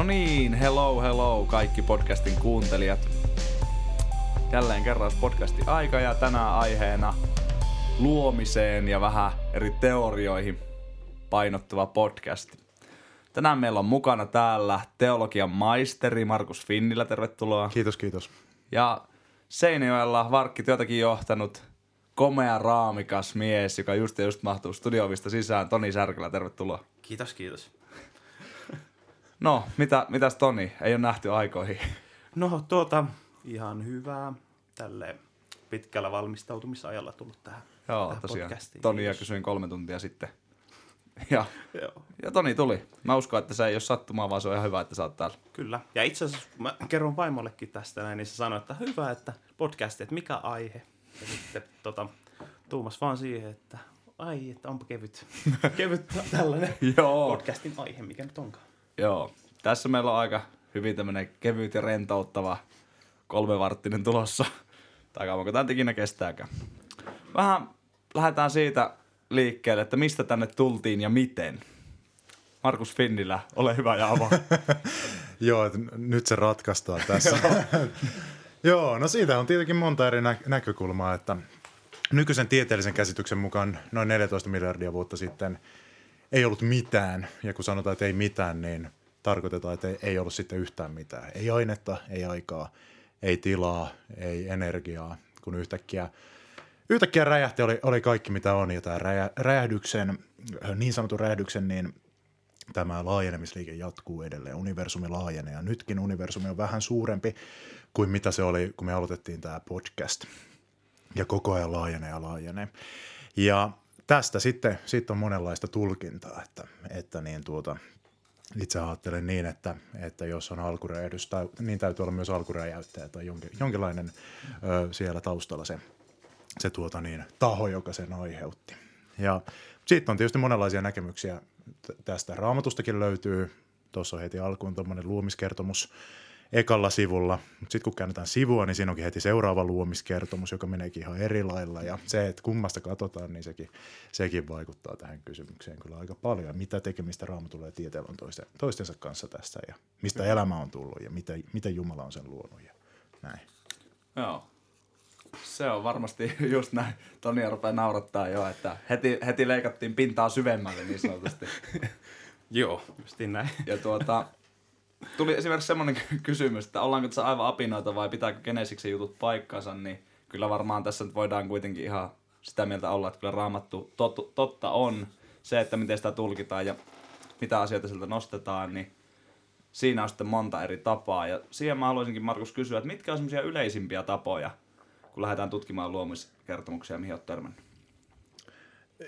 No niin, hello hello kaikki podcastin kuuntelijat. Jälleen kerran podcasti aika ja tänään aiheena luomiseen ja vähän eri teorioihin painottuva podcast. Tänään meillä on mukana täällä teologian maisteri Markus Finnillä, tervetuloa. Kiitos, kiitos. Ja Seinäjoella varkkityötäkin johtanut komea raamikas mies, joka just ja just mahtuu studiovista sisään. Toni Särkälä, tervetuloa. Kiitos, kiitos. No, mitä, mitäs Toni? Ei ole nähty aikoihin. No tuota, ihan hyvää. Tälle pitkällä valmistautumisajalla tullut tähän, Joo, tähän tosiaan. podcastiin. Tonia Kiitos. kysyin kolme tuntia sitten. Ja, Joo, ja Toni tuli. Mä uskon, että se ei ole sattumaa, vaan se on ihan hyvä, että sä oot täällä. kyllä. Ja itse asiassa mä kerron vaimollekin tästä näin, niin se sanoi, että hyvä, että podcasti, että mikä aihe. Ja sitten tota, tuumas vaan siihen, että ai, että onpa kevyt, kevyt tällainen Joo. podcastin aihe, mikä nyt onkaan. Joo. Tässä meillä on aika hyvin tämmönen kevyt ja rentouttava kolmevarttinen tulossa. Tai kauanko tämä ikinä kestääkään. Vähän lähdetään siitä liikkeelle, että mistä tänne tultiin ja miten. Markus Finnilä, ole hyvä ja avaa. Joo, nyt se ratkaistaan tässä. Joo, no siitä on tietenkin monta eri nä- näkökulmaa, että nykyisen tieteellisen käsityksen mukaan noin 14 miljardia vuotta sitten ei ollut mitään. Ja kun sanotaan, että ei mitään, niin tarkoitetaan, että ei, ei ollut sitten yhtään mitään. Ei ainetta, ei aikaa, ei tilaa, ei energiaa, kun yhtäkkiä yhtäkkiä räjähti, oli, oli kaikki mitä on. Ja tämä räjä, räjähdyksen, niin sanotun räjähdyksen, niin tämä laajenemisliike jatkuu edelleen. Universumi laajenee ja nytkin universumi on vähän suurempi kuin mitä se oli, kun me aloitettiin tämä podcast. Ja koko ajan laajenee ja laajenee. Ja tästä sitten, sitten on monenlaista tulkintaa, että, että niin tuota, itse ajattelen niin, että, että jos on alkuräjähdys, tai, niin täytyy olla myös alkuräjäyttäjä tai jonkin, jonkinlainen ö, siellä taustalla se, se tuota niin, taho, joka sen aiheutti. Ja siitä on tietysti monenlaisia näkemyksiä tästä. Raamatustakin löytyy, tuossa on heti alkuun tuommoinen luomiskertomus ekalla sivulla, mutta sitten kun käännetään sivua, niin siinä onkin heti seuraava luomiskertomus, joka meneekin ihan eri lailla. Ja se, että kummasta katsotaan, niin sekin, sekin vaikuttaa tähän kysymykseen kyllä aika paljon. Mitä tekemistä raamatulla ja tieteellä on toisten, toistensa kanssa tässä ja mistä elämä on tullut ja mitä, miten Jumala on sen luonut ja näin. Joo. Se on varmasti just näin. Toni rupeaa naurattaa jo, että heti, heti leikattiin pintaa syvemmälle niin sanotusti. Joo, justiin näin. Ja tuota, tuli esimerkiksi semmoinen kysymys, että ollaanko tässä aivan apinoita vai pitääkö Genesiksen jutut paikkansa, niin kyllä varmaan tässä nyt voidaan kuitenkin ihan sitä mieltä olla, että kyllä raamattu tot, totta on. Se, että miten sitä tulkitaan ja mitä asioita sieltä nostetaan, niin siinä on sitten monta eri tapaa. Ja siihen mä haluaisinkin Markus kysyä, että mitkä on semmoisia yleisimpiä tapoja, kun lähdetään tutkimaan luomiskertomuksia, mihin olet törmännyt?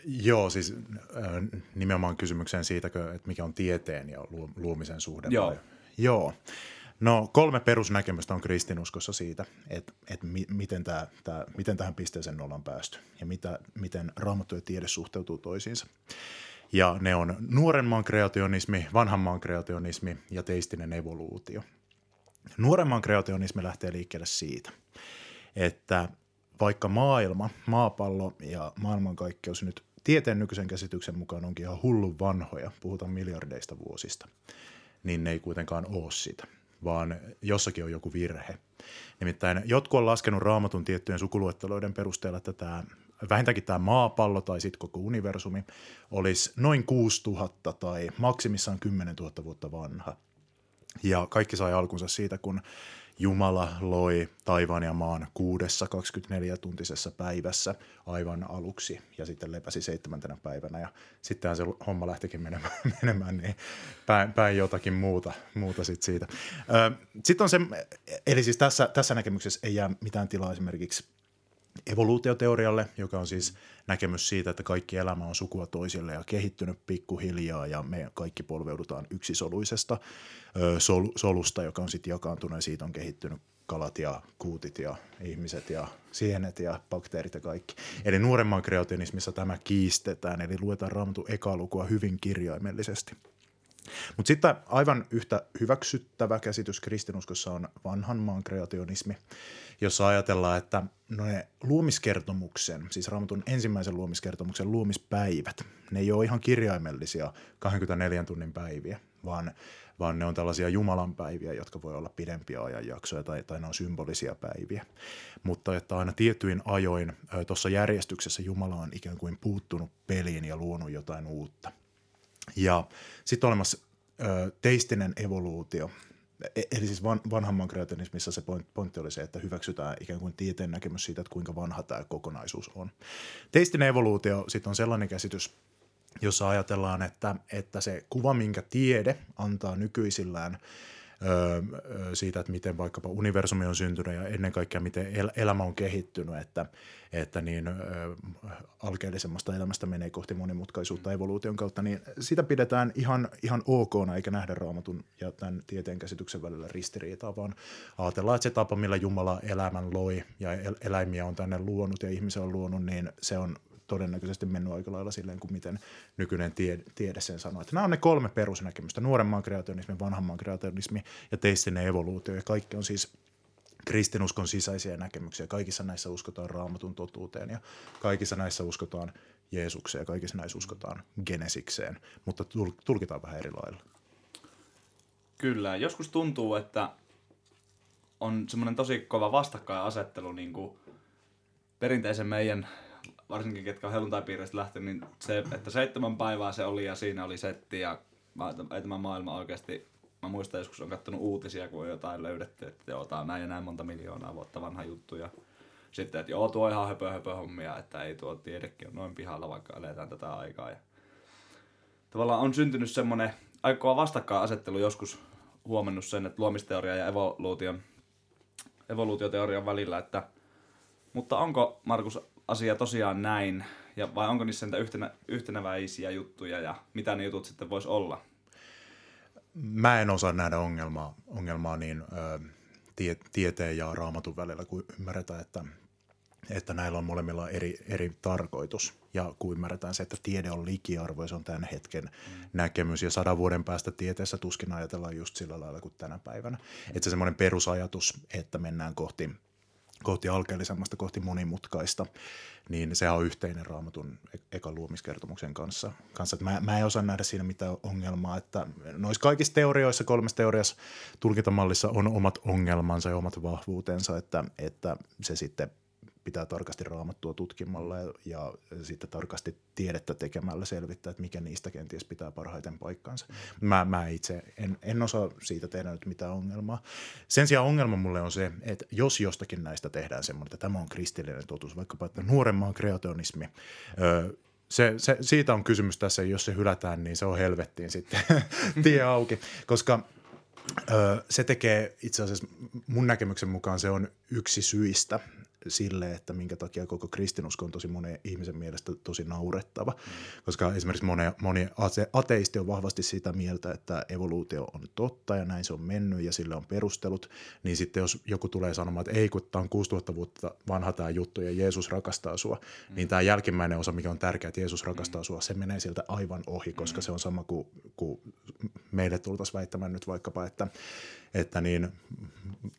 Joo, siis äh, nimenomaan kysymykseen siitä, että mikä on tieteen ja luo- luomisen suhde. Joo. vai? Joo. No kolme perusnäkemystä on kristinuskossa siitä, että, että mi- miten, tää, tää, miten tähän pisteeseen ollaan päästy ja mitä, miten raamattu ja tiede suhteutuu toisiinsa. Ja ne on nuoren maan kreationismi, vanhan maan kreationismi ja teistinen evoluutio. Nuoren maan kreationismi lähtee liikkeelle siitä, että vaikka maailma, maapallo ja maailmankaikkeus nyt tieteen nykyisen käsityksen mukaan onkin ihan hullun vanhoja, puhutaan miljardeista vuosista, niin ne ei kuitenkaan ole sitä, vaan jossakin on joku virhe. Nimittäin jotkut on laskenut raamatun tiettyjen sukuluetteloiden perusteella, että tämä, vähintäänkin tämä maapallo tai sitten koko universumi olisi noin 6000 tai maksimissaan 10 000 vuotta vanha. Ja kaikki sai alkunsa siitä, kun Jumala loi taivaan ja maan kuudessa 24-tuntisessa päivässä aivan aluksi ja sitten lepäsi seitsemäntenä päivänä ja sittenhän se homma lähtikin menemään, menemään niin päin, päin jotakin muuta, muuta sit siitä. Sitten on se, eli siis tässä, tässä näkemyksessä ei jää mitään tilaa esimerkiksi evoluutioteorialle, joka on siis näkemys siitä, että kaikki elämä on sukua toisille ja kehittynyt pikkuhiljaa ja me kaikki polveudutaan yksisoluisesta ö, sol, solusta, joka on sitten jakaantunut ja siitä on kehittynyt kalat ja kuutit ja ihmiset ja sienet ja bakteerit ja kaikki. Eli nuoremman kreationismissa tämä kiistetään, eli luetaan raamatun ekaa lukua hyvin kirjaimellisesti. Mutta sitten aivan yhtä hyväksyttävä käsitys kristinuskossa on vanhan maan kreationismi, jossa ajatellaan, että no ne luomiskertomuksen, siis raamatun ensimmäisen luomiskertomuksen luomispäivät, ne ei ole ihan kirjaimellisia 24 tunnin päiviä, vaan, vaan ne on tällaisia Jumalan päiviä, jotka voi olla pidempiä ajanjaksoja tai, tai ne on symbolisia päiviä. Mutta että aina tietyin ajoin tuossa järjestyksessä Jumala on ikään kuin puuttunut peliin ja luonut jotain uutta. Ja sitten olemassa ö, teistinen evoluutio, E- eli siis van, vanhamman kreationismissa se pointti oli se, että hyväksytään ikään kuin tieteen näkemys siitä, että kuinka vanha tämä kokonaisuus on. Teistinen evoluutio sitten on sellainen käsitys, jossa ajatellaan, että, että se kuva, minkä tiede antaa nykyisillään – siitä, että miten vaikkapa universumi on syntynyt ja ennen kaikkea miten el- elämä on kehittynyt, että, että niin alkeellisemmasta elämästä menee kohti monimutkaisuutta evoluution kautta, niin sitä pidetään ihan, ihan ok, eikä nähdä raamatun ja tämän tieteen käsityksen välillä ristiriitaa, vaan ajatellaan, että se tapa, millä Jumala elämän loi ja el- eläimiä on tänne luonut ja ihmisen on luonut, niin se on todennäköisesti mennyt aika lailla silleen kuin miten nykyinen tiede, tiede sen sanoo. Että nämä on ne kolme perusnäkemystä, nuoremman kreationismi, vanhamman kreationismi ja teistinen evoluutio. Ja kaikki on siis kristinuskon sisäisiä näkemyksiä. Kaikissa näissä uskotaan raamatun totuuteen ja kaikissa näissä uskotaan Jeesukseen ja kaikissa näissä uskotaan genesikseen, mutta tulkitaan vähän eri lailla. Kyllä, joskus tuntuu, että on semmoinen tosi kova vastakkainasettelu niin kuin perinteisen meidän varsinkin ketkä on helluntaipiiristä lähtenyt, niin se, että seitsemän päivää se oli ja siinä oli setti ja ei tämä maailma oikeasti, mä muistan joskus on katsonut uutisia, kun on jotain löydetty, että joo, tää on näin ja näin monta miljoonaa vuotta vanha juttu ja sitten, että joo, tuo ihan höpö, höpö hommia, että ei tuo tiedekin on noin pihalla, vaikka eletään tätä aikaa. Ja tavallaan on syntynyt semmoinen aika kova vastakkainasettelu joskus huomannut sen, että luomisteoria ja evoluution, evoluutioteorian välillä, että mutta onko Markus asia tosiaan näin, ja vai onko niissä niitä yhtenä, yhtenäväisiä juttuja, ja mitä ne jutut sitten voisi olla? Mä en osaa nähdä ongelmaa, ongelmaa niin ö, tie, tieteen ja raamatun välillä, kun ymmärretään, että, että näillä on molemmilla eri, eri tarkoitus. Ja kun ymmärretään se, että tiede on likiarvo, se on tämän hetken mm. näkemys. Ja sadan vuoden päästä tieteessä tuskin ajatellaan just sillä lailla kuin tänä päivänä. Että se semmoinen perusajatus, että mennään kohti kohti alkeellisemmasta, kohti monimutkaista, niin se on yhteinen raamatun e- ekan luomiskertomuksen kanssa. kanssa. Mä, mä en osaa nähdä siinä mitään ongelmaa, että noissa kaikissa teorioissa, kolmessa teoriassa, tulkintamallissa on omat ongelmansa ja omat vahvuutensa, että, että se sitten pitää tarkasti raamattua tutkimalla ja, ja sitten tarkasti tiedettä tekemällä selvittää, että mikä niistä kenties pitää parhaiten paikkansa. Mä, mä itse en, en osaa siitä tehdä nyt mitään ongelmaa. Sen sijaan ongelma mulle on se, että jos jostakin näistä tehdään semmoinen, että tämä on kristillinen totuus, vaikkapa että nuoremman kreationismi, öö, se, se, siitä on kysymys tässä, jos se hylätään, niin se on helvettiin sitten tie auki, koska Öö, se tekee itse asiassa mun näkemyksen mukaan se on yksi syistä, sille, että minkä takia koko kristinusko on tosi monen ihmisen mielestä tosi naurettava. Mm. Koska esimerkiksi moni, moni ateisti on vahvasti sitä mieltä, että evoluutio on totta ja näin se on mennyt ja sille on perustelut, niin sitten jos joku tulee sanomaan, että ei kun tämä on 6000 vuotta vanha tämä juttu ja Jeesus rakastaa sua, mm. niin tämä jälkimmäinen osa, mikä on tärkeä, että Jeesus rakastaa mm. sua, se menee sieltä aivan ohi, koska mm. se on sama kuin, kuin meille tultaisiin väittämään nyt vaikkapa, että että niin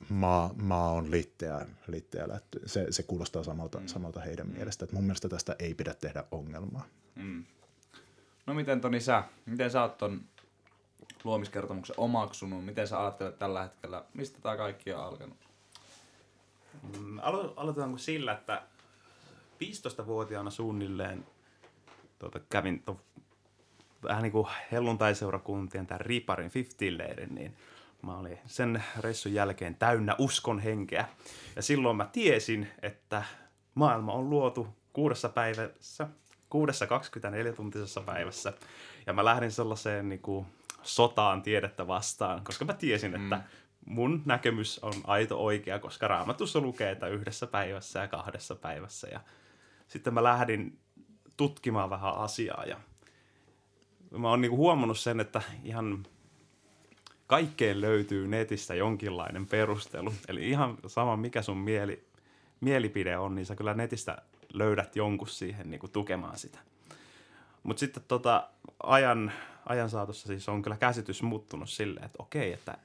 maa, maa on litteä, litteä se, se kuulostaa samalta, mm. samalta heidän mm. mielestä. Että mun mielestä tästä ei pidä tehdä ongelmaa. Mm. No miten Toni sä, miten sä oot ton luomiskertomuksen omaksunut? Miten sä ajattelet tällä hetkellä, mistä tämä kaikki on alkanut? Mm, alo- aloitetaanko sillä, että 15-vuotiaana suunnilleen tuota, kävin to, vähän niin kuin helluntaiseurakuntien tämän Riparin 50-leirin, niin Mä olin sen reissun jälkeen täynnä uskon henkeä. Ja silloin mä tiesin, että maailma on luotu kuudessa päivässä, kuudessa 24-tuntisessa päivässä. Ja mä lähdin sellaiseen niin kuin, sotaan tiedettä vastaan, koska mä tiesin, että mm. mun näkemys on aito oikea, koska raamatussa lukee, että yhdessä päivässä ja kahdessa päivässä. Ja sitten mä lähdin tutkimaan vähän asiaa ja mä oon niinku huomannut sen, että ihan kaikkeen löytyy netistä jonkinlainen perustelu. Eli ihan sama, mikä sun mieli, mielipide on, niin sä kyllä netistä löydät jonkun siihen niin kuin tukemaan sitä. Mutta sitten tota, ajan, ajan saatossa siis on kyllä käsitys muuttunut silleen, että okei, että,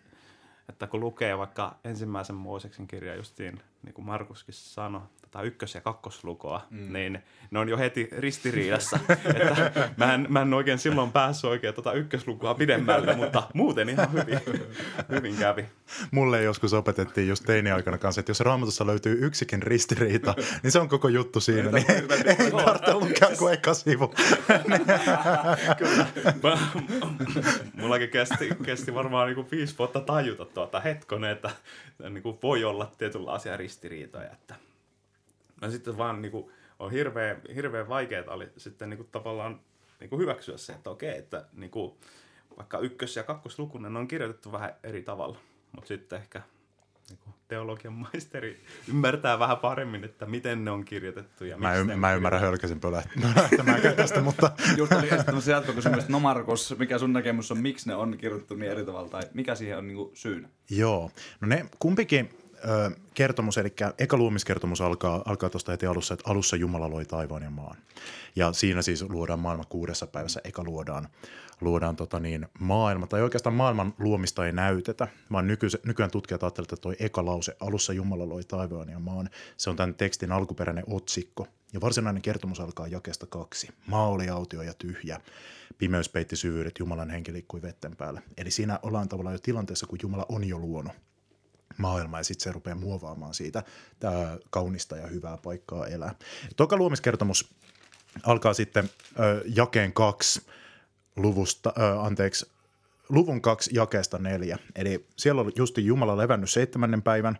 että kun lukee vaikka ensimmäisen Mooseksen kirjan justiin niin kuin Markuskin sanoi, tota ykkös- ja kakkoslukua, mm. niin ne on jo heti ristiriidassa. että mä, en, mä en oikein silloin päässyt oikein tota ykköslukua pidemmälle, mutta muuten ihan hyvin, hyvin kävi. Mulle joskus opetettiin just teini-aikana kanssa, että jos raamatussa löytyy yksikin ristiriita, niin se on koko juttu siinä. Niin ei, tarvitse lukea kuin eka sivu. Kyllä. Mullakin kesti, kesti varmaan niin kuin viisi vuotta tajuta tuota hetkonen, että niin kuin voi olla tietynlaisia ristiriitoja. Että No sitten vaan niin kuin, on hirveän, hirveän vaikeaa oli sitten niin kuin, tavallaan niin kuin hyväksyä se, että okei, että niin kuin, vaikka ykkös- ja kakkoslukunen on kirjoitettu vähän eri tavalla, mutta sitten ehkä niin kuin teologian maisteri ymmärtää vähän paremmin, että miten ne on kirjoitettu. Ja mä, y- mä ymmärrän hölkäsen pölähtämään tästä, mutta... Just oli esittämässä jatkokysymys, no Markus, mikä sun näkemys on, miksi ne on kirjoitettu niin eri tavalla, tai mikä siihen on niin kuin syynä? Joo, no ne kumpikin ö, kertomus, eli eka luomiskertomus alkaa, alkaa tuosta heti alussa, että alussa Jumala loi taivaan ja maan. Ja siinä siis luodaan maailma kuudessa päivässä, eka luodaan, luodaan tota niin, maailma, tai oikeastaan maailman luomista ei näytetä, vaan nyky, nykyään tutkijat ajattelevat, että tuo eka lause, alussa Jumala loi taivaan ja maan, se on tämän tekstin alkuperäinen otsikko. Ja varsinainen kertomus alkaa jakesta kaksi. Maa oli autio ja tyhjä. Pimeys peitti syvyydet, Jumalan henki liikkui vetten päällä. Eli siinä ollaan tavallaan jo tilanteessa, kun Jumala on jo luonut maailma ja sitten se rupeaa muovaamaan siitä tämä kaunista ja hyvää paikkaa elää. Toka luomiskertomus alkaa sitten ö, jakeen kaksi luvusta, ö, anteeksi, luvun kaksi jakeesta neljä. Eli siellä on justi Jumala levännyt seitsemännen päivän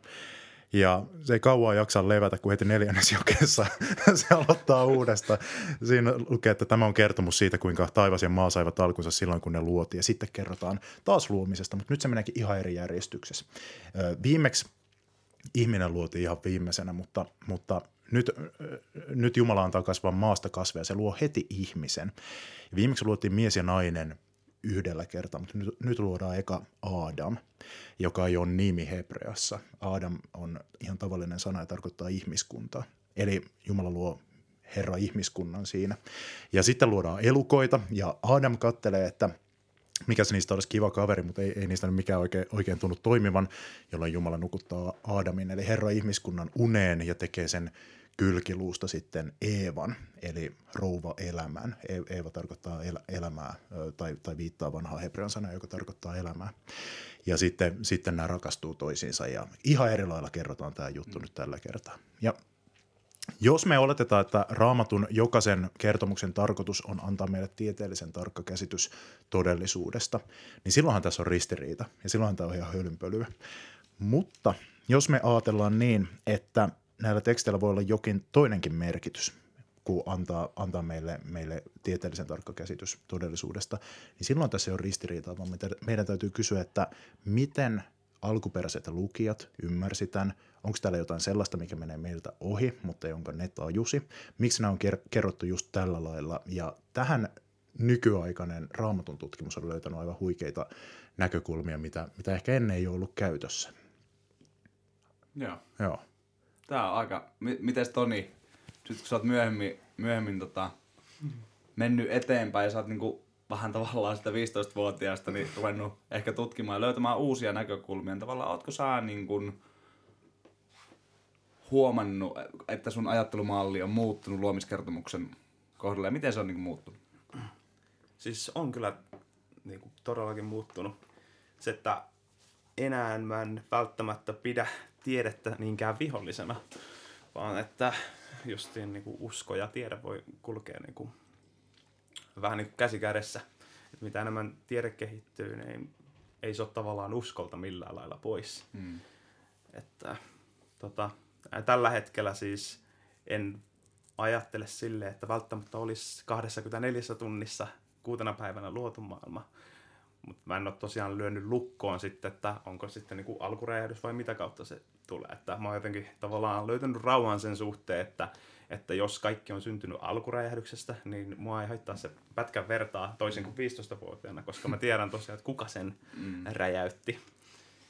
ja se ei kauan jaksa levätä, kun heti neljännes jokeessa se aloittaa uudesta. Siinä lukee, että tämä on kertomus siitä, kuinka taivas ja maa saivat alkunsa silloin, kun ne luotiin. Ja sitten kerrotaan taas luomisesta, mutta nyt se meneekin ihan eri järjestyksessä. Viimeksi ihminen luotiin ihan viimeisenä, mutta, mutta nyt, nyt Jumala antaa kasvaa maasta kasveja. Se luo heti ihmisen. Viimeksi luotiin mies ja nainen yhdellä kertaa, mutta nyt, nyt luodaan eka Adam, joka ei ole nimi hebreassa. Adam on ihan tavallinen sana ja tarkoittaa ihmiskuntaa. Eli Jumala luo Herra ihmiskunnan siinä. Ja sitten luodaan elukoita ja Adam kattelee, että mikä se niistä olisi kiva kaveri, mutta ei, ei niistä nyt mikään oikein, oikein tunnu toimivan, jolloin Jumala nukuttaa Adamin, eli Herra ihmiskunnan uneen ja tekee sen kylkiluusta sitten Eevan, eli rouva elämän. E- Eeva tarkoittaa el- elämää tai, tai viittaa vanhaa hebrean sanaa, joka tarkoittaa elämää. Ja sitten, sitten nämä rakastuu toisiinsa ja ihan eri lailla kerrotaan tämä juttu mm. nyt tällä kertaa. Ja jos me oletetaan, että raamatun jokaisen kertomuksen tarkoitus on antaa meille tieteellisen tarkka käsitys todellisuudesta, niin silloinhan tässä on ristiriita ja silloinhan tämä on ihan hölynpölyä. Mutta jos me ajatellaan niin, että näillä teksteillä voi olla jokin toinenkin merkitys kuin antaa, antaa meille, meille tieteellisen tarkka käsitys todellisuudesta, niin silloin tässä on ristiriitaa, vaan meidän täytyy kysyä, että miten alkuperäiset lukijat ymmärsi tämän, onko täällä jotain sellaista, mikä menee meiltä ohi, mutta jonka ne tajusi, miksi nämä on kerrottu just tällä lailla, ja tähän nykyaikainen raamatun tutkimus on löytänyt aivan huikeita näkökulmia, mitä, mitä ehkä ennen ei ole ollut käytössä. Joo. Joo. Tää on aika... M- mites Toni, nyt kun sä oot myöhemmin, myöhemmin tota, mennyt eteenpäin ja sä oot niinku vähän tavallaan sitä 15-vuotiaasta niin ruvennut ehkä tutkimaan ja löytämään uusia näkökulmia. Tavallaan ootko sä niin kuin huomannut, että sun ajattelumalli on muuttunut luomiskertomuksen kohdalla ja miten se on niin muuttunut? Siis on kyllä niin kuin todellakin muuttunut. Se, että enää mä en välttämättä pidä tiedettä niinkään vihollisena, vaan että justiin niin kuin usko ja tiede voi kulkea niin kuin, vähän niin kuin käsi kädessä. Että mitä enemmän tiede kehittyy, niin ei se ole tavallaan uskolta millään lailla pois. Mm. Että, tota, tällä hetkellä siis en ajattele sille, että välttämättä olisi 24 tunnissa kuutena päivänä luotu maailma, mutta mä en ole tosiaan lyönyt lukkoon sitten, että onko sitten niin alkuräjähdys vai mitä kautta se tulee. Että mä oon jotenkin tavallaan löytänyt rauhan sen suhteen, että, että jos kaikki on syntynyt alkuräjähdyksestä, niin mua ei haittaa se pätkän vertaa toisin kuin 15-vuotiaana, koska mä tiedän tosiaan, että kuka sen mm. räjäytti.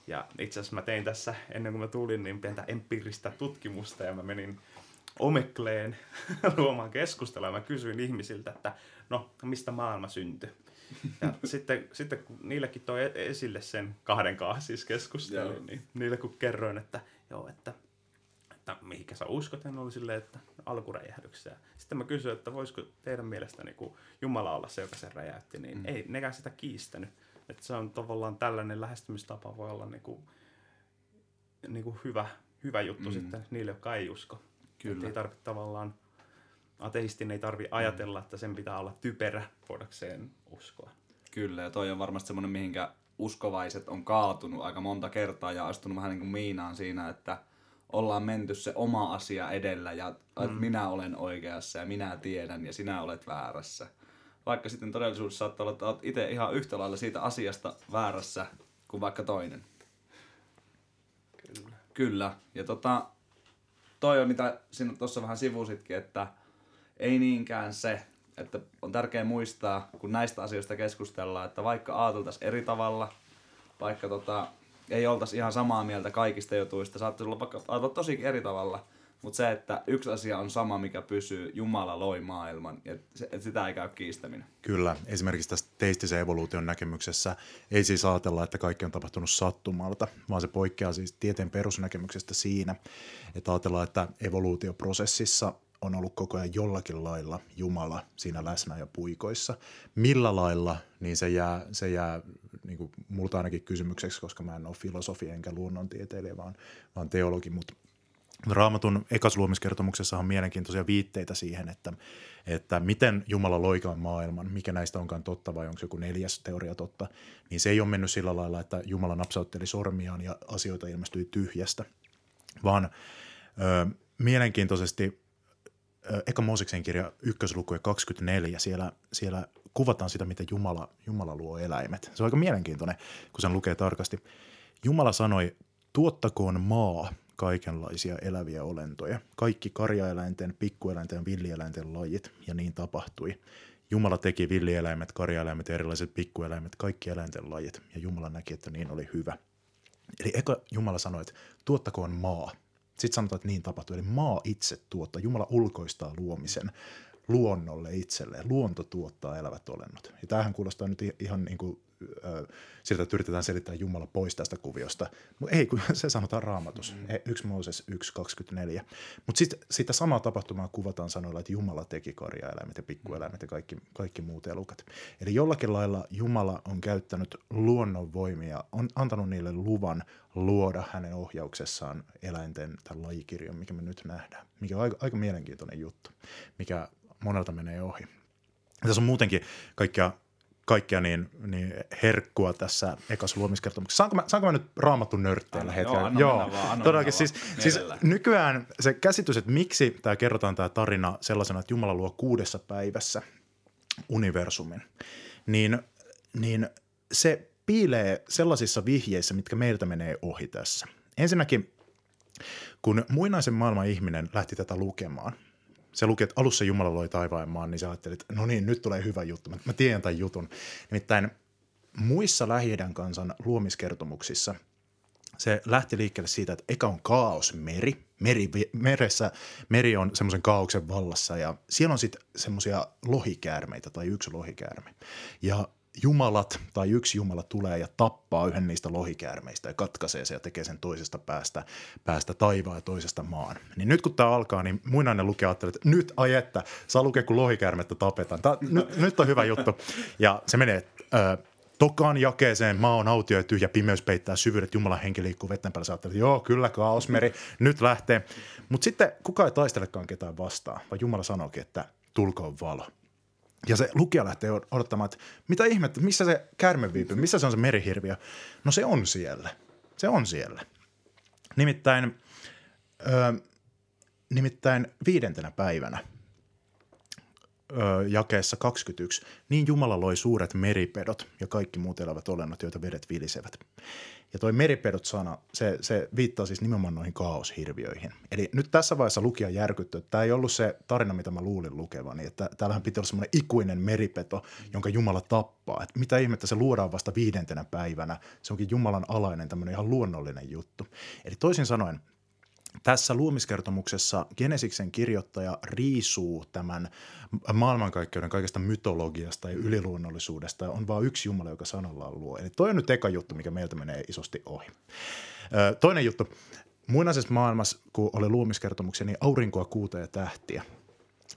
Ja itse asiassa mä tein tässä, ennen kuin mä tulin, niin pientä empiiristä tutkimusta ja mä menin Omekleen luomaan keskustelua ja mä kysyin ihmisiltä, että no, mistä maailma syntyi. Ja sitten, sitten kun niillekin toi e- esille sen kahden kanssa siis keskustelun, niin niille kun kerroin, että joo, että että mihinkä sä uskot, ja ne oli silleen, että alkuräjähdyksessä. Sitten mä kysyin, että voisiko teidän mielestä niin kuin Jumala olla se, joka sen räjäytti, niin mm. ei nekään sitä kiistänyt. Että se on tavallaan tällainen lähestymistapa voi olla niin kuin, niin kuin hyvä, hyvä juttu mm. sitten niille, jotka ei usko. Kyllä. Että ei tarvitse tavallaan, ateistin ei tarvitse ajatella, että sen pitää olla typerä voidakseen uskoa. Kyllä, ja toi on varmasti semmoinen, mihinkä uskovaiset on kaatunut aika monta kertaa ja astunut vähän niin kuin miinaan siinä, että ollaan menty se oma asia edellä ja mm. että minä olen oikeassa ja minä tiedän ja sinä olet väärässä. Vaikka sitten todellisuudessa saattaa olla, että olet itse ihan yhtä lailla siitä asiasta väärässä kuin vaikka toinen. Kyllä. Kyllä. Ja tota, toi on mitä sinä tuossa vähän sivusitkin, että ei niinkään se, että on tärkeää muistaa, kun näistä asioista keskustellaan, että vaikka ajateltaisiin eri tavalla, vaikka tota, ei oltaisi ihan samaa mieltä kaikista jutuista, saattaisi olla vaikka ajatella tosi eri tavalla, mutta se, että yksi asia on sama, mikä pysyy, Jumala loi maailman, että sitä ei käy kiistäminen. Kyllä, esimerkiksi tässä teistisen evoluution näkemyksessä ei siis ajatella, että kaikki on tapahtunut sattumalta, vaan se poikkeaa siis tieteen perusnäkemyksestä siinä, että ajatellaan, että evoluutioprosessissa on ollut koko ajan jollakin lailla Jumala siinä läsnä ja puikoissa. Millä lailla, niin se jää, se jää niin kuin multa ainakin kysymykseksi, koska mä en ole filosofi enkä luonnontieteilijä, vaan, vaan teologi, mutta Raamatun ekasluomiskertomuksessa on mielenkiintoisia viitteitä siihen, että, että miten Jumala loikaan maailman, mikä näistä onkaan totta vai onko joku neljäs teoria totta, niin se ei ole mennyt sillä lailla, että Jumala napsautteli sormiaan ja asioita ilmestyi tyhjästä, vaan ö, mielenkiintoisesti Eka Mooseksen kirja ykkösluku ja 24, siellä, siellä kuvataan sitä, miten Jumala, Jumala luo eläimet. Se on aika mielenkiintoinen, kun sen lukee tarkasti. Jumala sanoi, tuottakoon maa kaikenlaisia eläviä olentoja, kaikki karjaeläinten, pikkueläinten ja villieläinten lajit, ja niin tapahtui. Jumala teki villieläimet, karjaeläimet, erilaiset pikkueläimet, kaikki eläinten lajit, ja Jumala näki, että niin oli hyvä. Eli eka Jumala sanoi, että tuottakoon maa – sitten sanotaan, että niin tapahtuu. Eli maa itse tuottaa, Jumala ulkoistaa luomisen luonnolle itselleen. Luonto tuottaa elävät olennot. Ja tämähän kuulostaa nyt ihan niin kuin siltä, että yritetään selittää Jumala pois tästä kuviosta. Mutta ei, kun se sanotaan raamatus. Mm. 1 Mooses 1.24. Mutta sitten sitä samaa tapahtumaa kuvataan sanoilla, että Jumala teki karjaeläimet ja pikkueläimet ja kaikki, kaikki muut elukat. Eli jollakin lailla Jumala on käyttänyt luonnonvoimia, on antanut niille luvan luoda hänen ohjauksessaan eläinten tämän lajikirjon, mikä me nyt nähdään. Mikä on aika, aika mielenkiintoinen juttu, mikä monelta menee ohi. Tässä on muutenkin kaikkia kaikkia niin, niin herkkua tässä ekassa luomiskertomuksessa. Saanko mä, saanko mä nyt raamattu nörtteillä hetken? Joo, joo vaan, todellakin. Siis, siis nykyään se käsitys, että miksi tämä kerrotaan tämä tarina sellaisena, että Jumala luo kuudessa päivässä universumin, niin, niin se piilee sellaisissa vihjeissä, mitkä meiltä menee ohi tässä. Ensinnäkin, kun muinaisen maailman ihminen lähti tätä lukemaan – se luki, että alussa Jumala loi taivaan maan, niin sä ajattelit, no niin, nyt tulee hyvä juttu. Mä, mä tiedän tämän jutun. Nimittäin muissa lähi kansan luomiskertomuksissa se lähti liikkeelle siitä, että eka on kaos meri. meri meressä, meri on semmoisen kaauksen vallassa ja siellä on sitten semmoisia lohikäärmeitä tai yksi lohikäärme. Ja jumalat tai yksi jumala tulee ja tappaa yhden niistä lohikäärmeistä ja katkaisee se ja tekee sen toisesta päästä, päästä taivaan ja toisesta maan. Niin nyt kun tämä alkaa, niin muinainen lukija ajattelee, että nyt ai että, saa lukea kun lohikäärmettä tapetaan. Tää, n- nyt on hyvä juttu. Ja se menee ö, Tokaan jakeeseen, maa on autio ja tyhjä, pimeys peittää syvyydet, Jumalan henki liikkuu vetten päällä. Sä että joo, kyllä, kaosmeri, nyt lähtee. Mutta sitten kukaan ei taistelekaan ketään vastaan, vaan Jumala sanoikin, että tulkoon valo. Ja se lukija lähtee odottamaan, että mitä ihmettä, missä se kärme viipyy, missä se on se merihirviö. No se on siellä. Se on siellä. Nimittäin, ö, nimittäin viidentenä päivänä jakeessa 21, niin Jumala loi suuret meripedot ja kaikki muut elävät olennot, joita vedet vilisevät. Ja toi meripedot-sana, se, se viittaa siis nimenomaan noihin kaoshirviöihin. Eli nyt tässä vaiheessa lukija järkytty, että tämä ei ollut se tarina, mitä mä luulin lukevani, että täällähän pitää olla semmoinen ikuinen meripeto, jonka Jumala tappaa. Että mitä ihmettä se luodaan vasta viidentenä päivänä, se onkin Jumalan alainen tämmöinen ihan luonnollinen juttu. Eli toisin sanoen, tässä luomiskertomuksessa Genesiksen kirjoittaja riisuu tämän maailmankaikkeuden kaikesta mytologiasta ja yliluonnollisuudesta. On vain yksi Jumala, joka sanallaan luo. Eli toi on nyt eka juttu, mikä meiltä menee isosti ohi. Toinen juttu. muinaisessa maailmassa, kun oli luomiskertomuksia, niin aurinkoa, kuuta ja tähtiä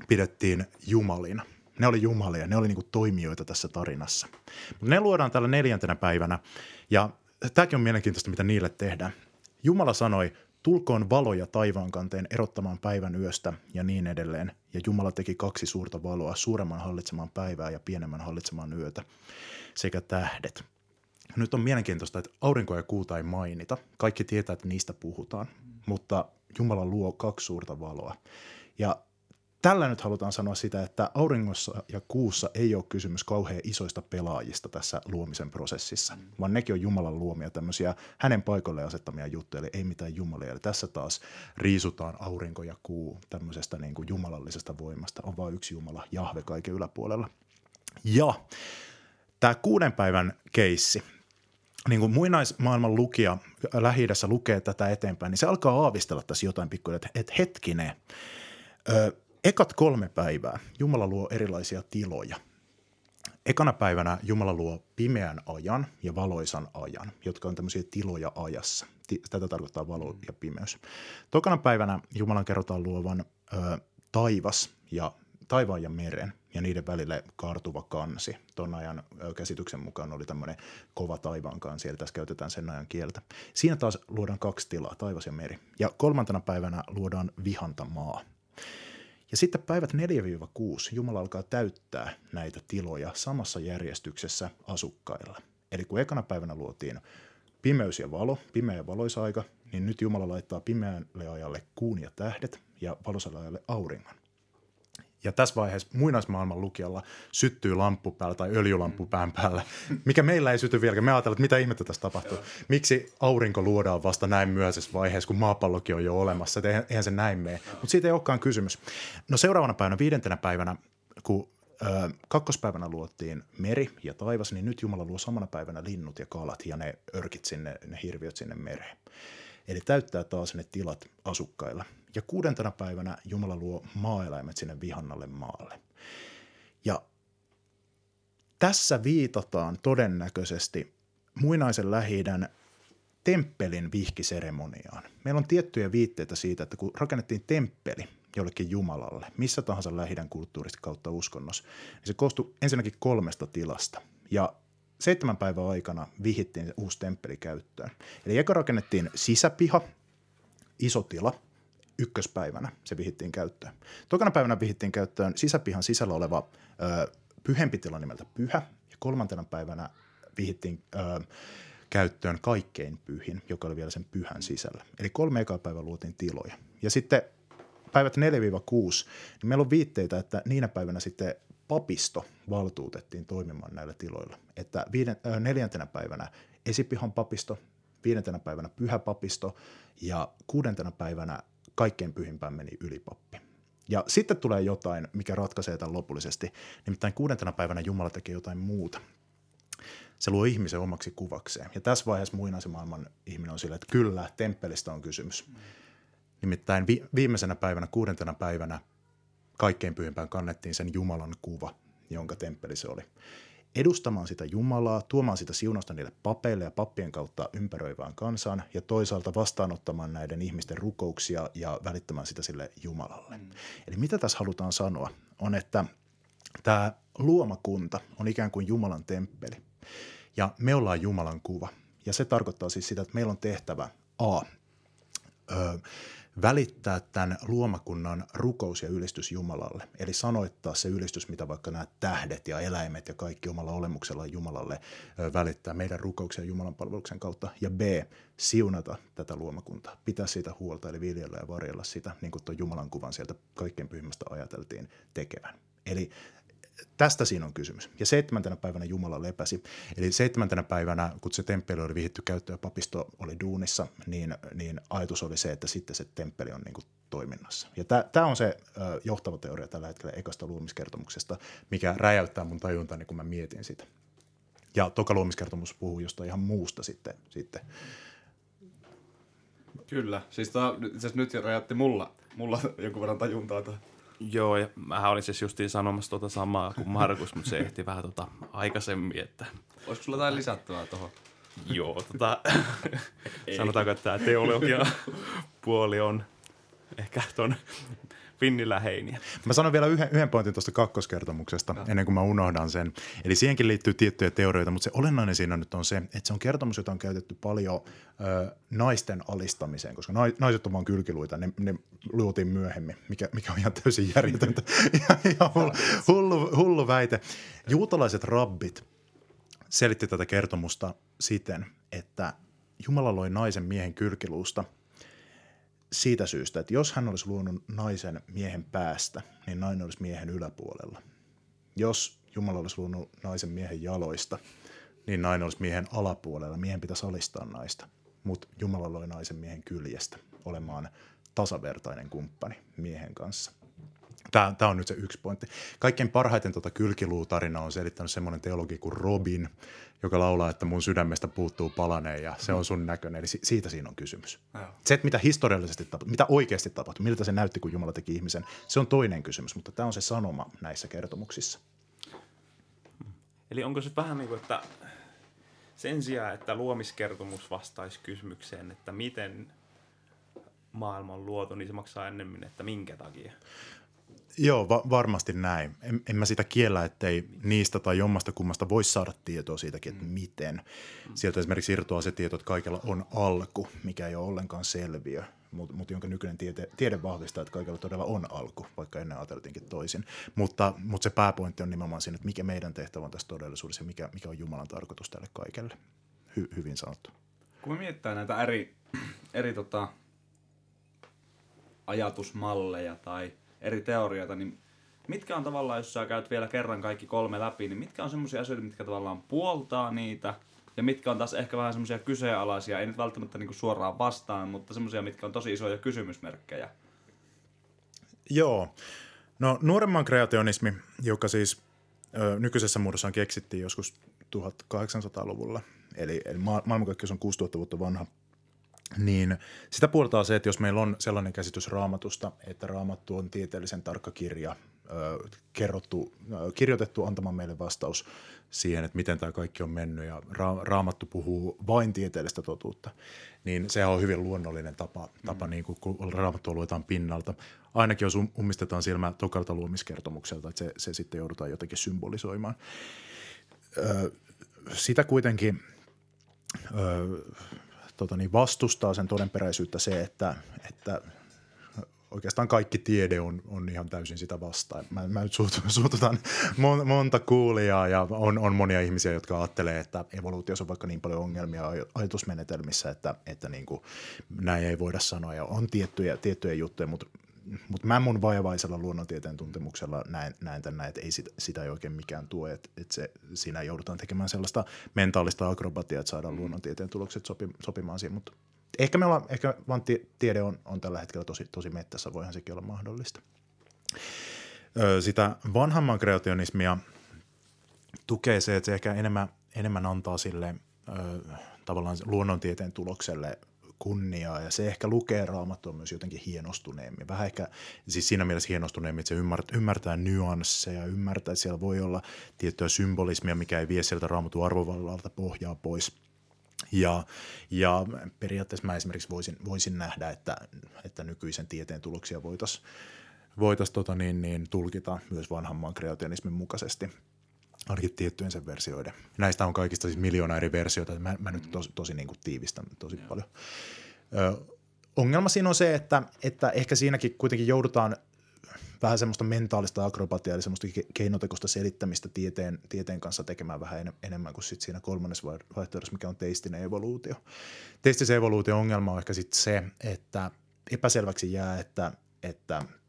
pidettiin jumalina. Ne oli jumalia, ne oli niinku toimijoita tässä tarinassa. Ne luodaan tällä neljäntenä päivänä ja tämäkin on mielenkiintoista, mitä niille tehdään. Jumala sanoi, tulkoon valoja taivaankanteen erottamaan päivän yöstä ja niin edelleen. Ja Jumala teki kaksi suurta valoa, suuremman hallitsemaan päivää ja pienemmän hallitsemaan yötä, sekä tähdet. Nyt on mielenkiintoista, että aurinko ja kuuta ei mainita. Kaikki tietää, että niistä puhutaan, mutta Jumala luo kaksi suurta valoa. Ja tällä nyt halutaan sanoa sitä, että auringossa ja kuussa ei ole kysymys kauhean isoista pelaajista tässä luomisen prosessissa, vaan nekin on Jumalan luomia tämmöisiä hänen paikoille asettamia juttuja, eli ei mitään Jumalia. Eli tässä taas riisutaan aurinko ja kuu tämmöisestä niin kuin jumalallisesta voimasta. On vain yksi Jumala, Jahve kaiken yläpuolella. Ja tämä kuuden päivän keissi, niin kuin muinaismaailman lukija lähi lukee tätä eteenpäin, niin se alkaa aavistella tässä jotain pikkuja, että, että hetkinen, ö, ekat kolme päivää Jumala luo erilaisia tiloja. Ekana päivänä Jumala luo pimeän ajan ja valoisan ajan, jotka on tämmöisiä tiloja ajassa. Tätä tarkoittaa valo ja pimeys. Tokana päivänä Jumalan kerrotaan luovan ö, taivas ja taivaan ja meren ja niiden välille kaartuva kansi. Tuon ajan käsityksen mukaan oli tämmöinen kova taivaan kansi, eli tässä käytetään sen ajan kieltä. Siinä taas luodaan kaksi tilaa, taivas ja meri. Ja kolmantena päivänä luodaan vihanta maa. Ja sitten päivät 4-6 Jumala alkaa täyttää näitä tiloja samassa järjestyksessä asukkailla. Eli kun ekana päivänä luotiin pimeys ja valo, pimeä ja valoisa aika, niin nyt Jumala laittaa pimeälle ajalle kuun ja tähdet ja valoisalle ajalle auringon. Ja tässä vaiheessa muinaismaailman lukijalla syttyy lamppu päällä tai öljylamppu pään päällä, mikä meillä ei syty vielä. Me ajatellaan, että mitä ihmettä tässä tapahtuu. Miksi aurinko luodaan vasta näin myöhäisessä vaiheessa, kun maapallokin on jo olemassa. Että eihän se näin mene. Mutta siitä ei olekaan kysymys. No seuraavana päivänä, viidentenä päivänä, kun kakkospäivänä luotiin meri ja taivas, niin nyt Jumala luo samana päivänä linnut ja kalat ja ne örkit sinne, ne hirviöt sinne mereen. Eli täyttää taas ne tilat asukkailla. Ja kuudentena päivänä Jumala luo maaeläimet sinne vihannalle maalle. Ja tässä viitataan todennäköisesti muinaisen lähi temppelin vihkiseremoniaan. Meillä on tiettyjä viitteitä siitä, että kun rakennettiin temppeli jollekin Jumalalle, missä tahansa lähi kulttuurista kautta uskonnossa, niin se koostui ensinnäkin kolmesta tilasta. Ja seitsemän päivän aikana vihittiin uusi temppeli käyttöön. Eli eka rakennettiin sisäpiha, iso tila, ykköspäivänä se vihittiin käyttöön. Tokana päivänä vihittiin käyttöön sisäpihan sisällä oleva ö, pyhempi tila nimeltä pyhä, ja kolmantena päivänä vihittiin ö, käyttöön kaikkein pyhin, joka oli vielä sen pyhän sisällä. Eli kolme ekaa päivää luotiin tiloja. Ja sitten päivät 4-6, niin meillä on viitteitä, että niinä päivänä sitten papisto valtuutettiin toimimaan näillä tiloilla. Että viiden, äh, neljäntenä päivänä esipihan papisto, viidentenä päivänä pyhä papisto ja kuudentena päivänä kaikkein pyhimpään meni ylipappi. Ja sitten tulee jotain, mikä ratkaisee tämän lopullisesti. Nimittäin kuudentena päivänä Jumala tekee jotain muuta. Se luo ihmisen omaksi kuvakseen. Ja tässä vaiheessa muinaisen maailman ihminen on sillä, että kyllä, temppelistä on kysymys. Nimittäin vi- viimeisenä päivänä, kuudentena päivänä, kaikkein pyhimpään kannettiin sen Jumalan kuva, jonka temppeli se oli. Edustamaan sitä Jumalaa, tuomaan sitä siunausta niille papeille ja pappien kautta ympäröivään kansaan ja toisaalta vastaanottamaan näiden ihmisten rukouksia ja välittämään sitä sille Jumalalle. Mm. Eli mitä tässä halutaan sanoa on, että tämä luomakunta on ikään kuin Jumalan temppeli ja me ollaan Jumalan kuva. Ja se tarkoittaa siis sitä, että meillä on tehtävä A. Ö, välittää tämän luomakunnan rukous ja ylistys Jumalalle. Eli sanoittaa se ylistys, mitä vaikka nämä tähdet ja eläimet ja kaikki omalla olemuksella Jumalalle välittää meidän rukouksen ja Jumalan palveluksen kautta. Ja B, siunata tätä luomakuntaa, pitää siitä huolta, eli viljellä ja varjella sitä, niin kuin tuon Jumalan kuvan sieltä kaikkein pyhimmästä ajateltiin tekevän. Eli tästä siinä on kysymys. Ja seitsemäntenä päivänä Jumala lepäsi. Eli seitsemäntenä päivänä, kun se temppeli oli vihitty käyttöön ja papisto oli duunissa, niin, niin ajatus oli se, että sitten se temppeli on niin kuin toiminnassa. Ja tämä on se ö, johtava teoria tällä hetkellä ekasta luomiskertomuksesta, mikä räjäyttää mun tajuntani, kun mä mietin sitä. Ja toka luomiskertomus puhuu jostain ihan muusta sitten. sitten. Kyllä, siis tämä nyt räjäytti mulla, mulla jonkun verran tajuntaa. Että Joo, ja mä olin siis justiin sanomassa tota samaa kuin Markus, mutta se ehti vähän tota aikaisemmin. Että... Olisiko sulla jotain lisättävää tuohon? Joo, tota, sanotaanko, että tämä teologia puoli on ehkä tuon Finnillä heiniä. Mä sanon vielä yhden, yhden pointin tuosta kakkoskertomuksesta, no. ennen kuin mä unohdan sen. Eli siihenkin liittyy tiettyjä teorioita, mutta se olennainen siinä nyt on se, että se on kertomus, jota on käytetty paljon ö, naisten alistamiseen, koska naiset on vaan kylkiluita, ne, ne luotiin myöhemmin, mikä, mikä on ihan täysin järjetöntä. ihan hullu, hullu, hullu väite. Juutalaiset rabbit selitti tätä kertomusta siten, että Jumala loi naisen miehen kylkiluusta – siitä syystä, että jos hän olisi luonut naisen miehen päästä, niin nainen olisi miehen yläpuolella. Jos Jumala olisi luonut naisen miehen jaloista, niin nainen olisi miehen alapuolella. Miehen pitäisi alistaa naista. Mutta Jumala loi naisen miehen kyljestä olemaan tasavertainen kumppani miehen kanssa. Tämä, tämä on nyt se yksi pointti. Kaikkein parhaiten tuota kylkiluutarina on selittänyt semmoinen teologi kuin Robin, joka laulaa, että mun sydämestä puuttuu palaneen ja se on sun näköinen. Eli siitä siinä on kysymys. Joo. Se, että mitä historiallisesti tapahtui, mitä oikeasti tapahtui, miltä se näytti, kun Jumala teki ihmisen, se on toinen kysymys, mutta tämä on se sanoma näissä kertomuksissa. Eli onko se vähän niin kuin, että sen sijaan, että luomiskertomus vastaisi kysymykseen, että miten maailma on luotu, niin se maksaa ennemmin, että minkä takia? Joo, va- varmasti näin. En, en mä sitä kiellä, ettei niistä tai jommasta kummasta voi saada tietoa siitäkin, että mm. miten. Sieltä esimerkiksi irtoaa se tieto, että kaikella on alku, mikä ei ole ollenkaan selviö, mutta mut jonka nykyinen tiede, tiede vahvistaa, että kaikella todella on alku, vaikka ennen ajateltiinkin toisin. Mutta, mutta se pääpointti on nimenomaan siinä, että mikä meidän tehtävä on tässä todellisuudessa ja mikä, mikä on Jumalan tarkoitus tälle kaikelle. Hy, hyvin sanottu. Kun me mietitään näitä eri, eri tota, ajatusmalleja tai – eri teorioita, niin mitkä on tavallaan, jos sä käyt vielä kerran kaikki kolme läpi, niin mitkä on semmoisia asioita, mitkä tavallaan puoltaa niitä, ja mitkä on taas ehkä vähän semmoisia kyseenalaisia, ei nyt välttämättä niinku suoraan vastaan, mutta semmoisia, mitkä on tosi isoja kysymysmerkkejä. Joo. No nuoremman kreationismi, joka siis ö, nykyisessä muodossaan keksittiin joskus 1800-luvulla, eli, eli maailmankaikkeus on 6000 vuotta vanha – niin sitä puoltaa se, että jos meillä on sellainen käsitys raamatusta, että raamattu on tieteellisen tarkka kirja, kerrottu, kirjoitettu antamaan meille vastaus siihen, että miten tämä kaikki on mennyt ja ra- raamattu puhuu vain tieteellistä totuutta, niin se on hyvin luonnollinen tapa, tapa mm. niin kuin, kun raamattua luetaan pinnalta. Ainakin jos um-, ummistetaan silmä tokalta luomiskertomukselta, että se, se sitten joudutaan jotenkin symbolisoimaan. Ö, sitä kuitenkin ö, tota niin, vastustaa sen todenperäisyyttä se, että, että oikeastaan kaikki tiede on, on ihan täysin sitä vastaan. Mä, mä nyt suututan mon, monta kuulijaa ja on, on monia ihmisiä, jotka ajattelee, että evoluutiossa on vaikka niin paljon ongelmia ajatusmenetelmissä, että, että niin kuin, näin ei voida sanoa. Ja on tiettyjä, tiettyjä juttuja, mutta mutta mä mun vaivaisella luonnontieteen tuntemuksella näen, näen tänne, että ei sitä, sitä ei oikein mikään tuo, että, että se, siinä joudutaan tekemään sellaista mentaalista akrobatiaa, että saadaan mm. luonnontieteen tulokset sopi, sopimaan siihen, mutta ehkä, me ollaan, ehkä vaan tiede on, on tällä hetkellä tosi, tosi mettässä, voihan sekin olla mahdollista. Ö, sitä vanhamman kreationismia tukee se, että se ehkä enemmän, enemmän antaa sille ö, tavallaan luonnontieteen tulokselle – kunniaa ja se ehkä lukee raamattua myös jotenkin hienostuneemmin. Vähän ehkä siis siinä mielessä hienostuneemmin, että se ymmärtää, ymmärtää nyansseja, ymmärtää, että siellä voi olla tiettyä symbolismia, mikä ei vie sieltä raamatun arvovallalta pohjaa pois. Ja, ja periaatteessa mä esimerkiksi voisin, voisin nähdä, että, että nykyisen tieteen tuloksia voitaisiin voitais, tota niin, niin, tulkita myös vanhamman kreationismin mukaisesti ainakin tiettyjen sen versioiden. Näistä on kaikista siis miljoona eri versioita, mä, mä nyt tosi, tosi niin kuin tiivistän tosi Joo. paljon. Ö, ongelma siinä on se, että, että ehkä siinäkin kuitenkin joudutaan vähän semmoista mentaalista akrobatiaa, eli semmoista keinotekoista selittämistä tieteen, tieteen kanssa tekemään vähän en, enemmän kuin sit siinä kolmannessa vaihtoehdossa, mikä on teistinen evoluutio. Teistisen evoluutio ongelma on ehkä sitten se, että epäselväksi jää, että, että –